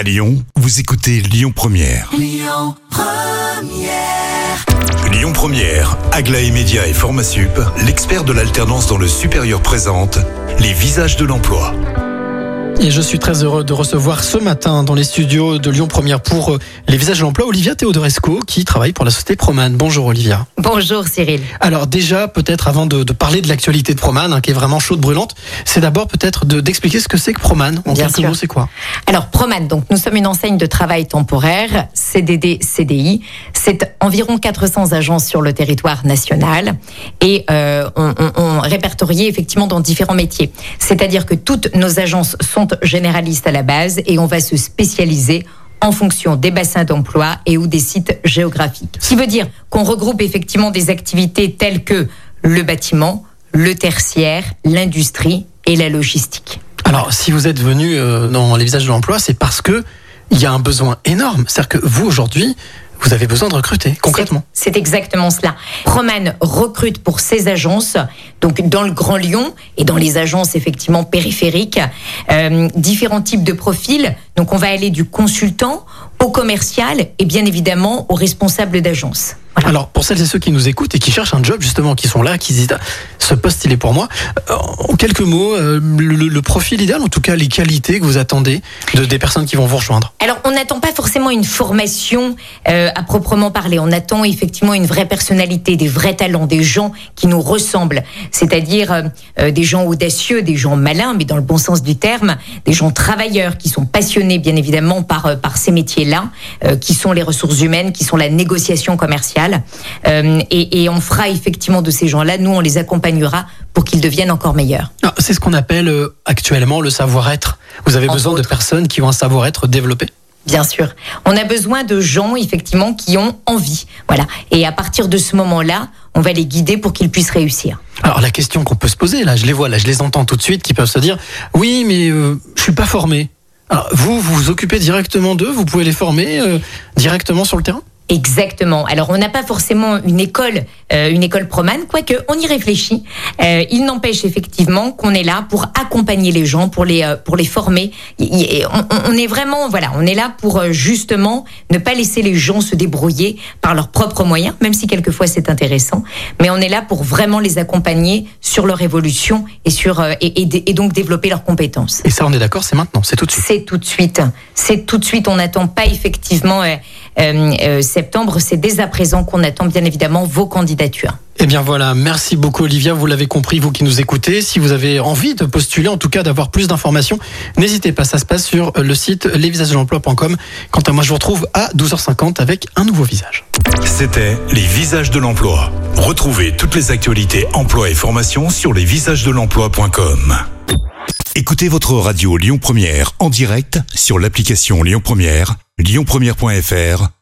À Lyon, vous écoutez Lyon Première. Lyon Première, Aglaé Média et Formasup, l'expert de l'alternance dans le supérieur présente les visages de l'emploi. Et je suis très heureux de recevoir ce matin dans les studios de Lyon Première pour euh, les visages de l'emploi Olivia Teodorescu qui travaille pour la société Proman. Bonjour Olivia. Bonjour Cyril. Alors déjà, peut-être avant de, de parler de l'actualité de Proman, hein, qui est vraiment chaude, brûlante, c'est d'abord peut-être de- d'expliquer ce que c'est que Proman. En Bien quelques sûr. mots, c'est quoi? Alors Proman, donc nous sommes une enseigne de travail temporaire, CDD, CDI. C'est environ 400 agences sur le territoire national et euh, on, on, on répertorié effectivement dans différents métiers. C'est-à-dire que toutes nos agences sont généralistes à la base et on va se spécialiser en fonction des bassins d'emploi et ou des sites géographiques. Ce qui veut dire qu'on regroupe effectivement des activités telles que le bâtiment, le tertiaire, l'industrie et la logistique. Alors, si vous êtes venu euh, dans les visages de l'emploi, c'est parce que il y a un besoin énorme. C'est-à-dire que vous, aujourd'hui, vous avez besoin de recruter, concrètement. C'est exactement cela. Proman recrute pour ses agences, donc dans le Grand Lyon et dans les agences effectivement périphériques, euh, différents types de profils. Donc on va aller du consultant au commercial et bien évidemment au responsable d'agence. Alors, pour celles et ceux qui nous écoutent et qui cherchent un job, justement, qui sont là, qui disent, Ah, ce poste, il est pour moi, euh, en quelques mots, euh, le, profil idéal, en tout cas, les qualités que vous attendez de, des personnes qui vont vous rejoindre. Alors, on n'attend pas forcément une formation euh, à proprement parler. On attend effectivement une vraie personnalité, des vrais talents, des gens qui nous ressemblent. C'est-à-dire des gens audacieux, des gens malins, mais dans le bon sens du terme, des gens travailleurs qui sont passionnés, bien évidemment, par, ces métiers-là, qui sont les ressources humaines, qui sont la négociation commerciale. Euh, et, et on fera effectivement de ces gens-là, nous, on les accompagnera pour qu'ils deviennent encore meilleurs. Ah, C'est ce qu'on appelle euh, actuellement le savoir-être. Vous avez Entre besoin de personnes qui ont un savoir-être développé? Bien sûr. On a besoin de gens, effectivement, qui ont envie. Voilà. Et à partir de ce moment-là, on va les guider pour qu'ils puissent réussir. Alors la question qu'on peut se poser, là, je les vois, là, je les entends tout de suite, qui peuvent se dire, oui, mais euh, je suis pas formé. Alors vous, vous vous occupez directement d'eux, vous pouvez les former euh, directement sur le terrain? Exactement. Alors, on n'a pas forcément une école, une école promane, quoique on y réfléchit. Euh, il n'empêche effectivement qu'on est là pour accompagner les gens, pour les, euh, pour les former. On, on est vraiment, voilà, on est là pour euh, justement ne pas laisser les gens se débrouiller par leurs propres moyens, même si quelquefois c'est intéressant. Mais on est là pour vraiment les accompagner sur leur évolution et sur euh, et, et dé- et donc développer leurs compétences. Et ça, on est d'accord, c'est maintenant, c'est tout de suite. C'est tout de suite. C'est tout de suite. On n'attend pas effectivement euh, euh, euh, septembre. C'est dès à présent qu'on attend bien évidemment vos candidatures. Eh bien voilà, merci beaucoup Olivia, vous l'avez compris, vous qui nous écoutez. Si vous avez envie de postuler, en tout cas d'avoir plus d'informations, n'hésitez pas, ça se passe sur le site lesvisagesdelemploi.com. Quant à moi, je vous retrouve à 12h50 avec un nouveau visage. C'était les visages de l'emploi. Retrouvez toutes les actualités emploi et formation sur lesvisagesdelemploi.com. Écoutez votre radio Lyon Première en direct sur l'application Lyon Première, lyonpremière.fr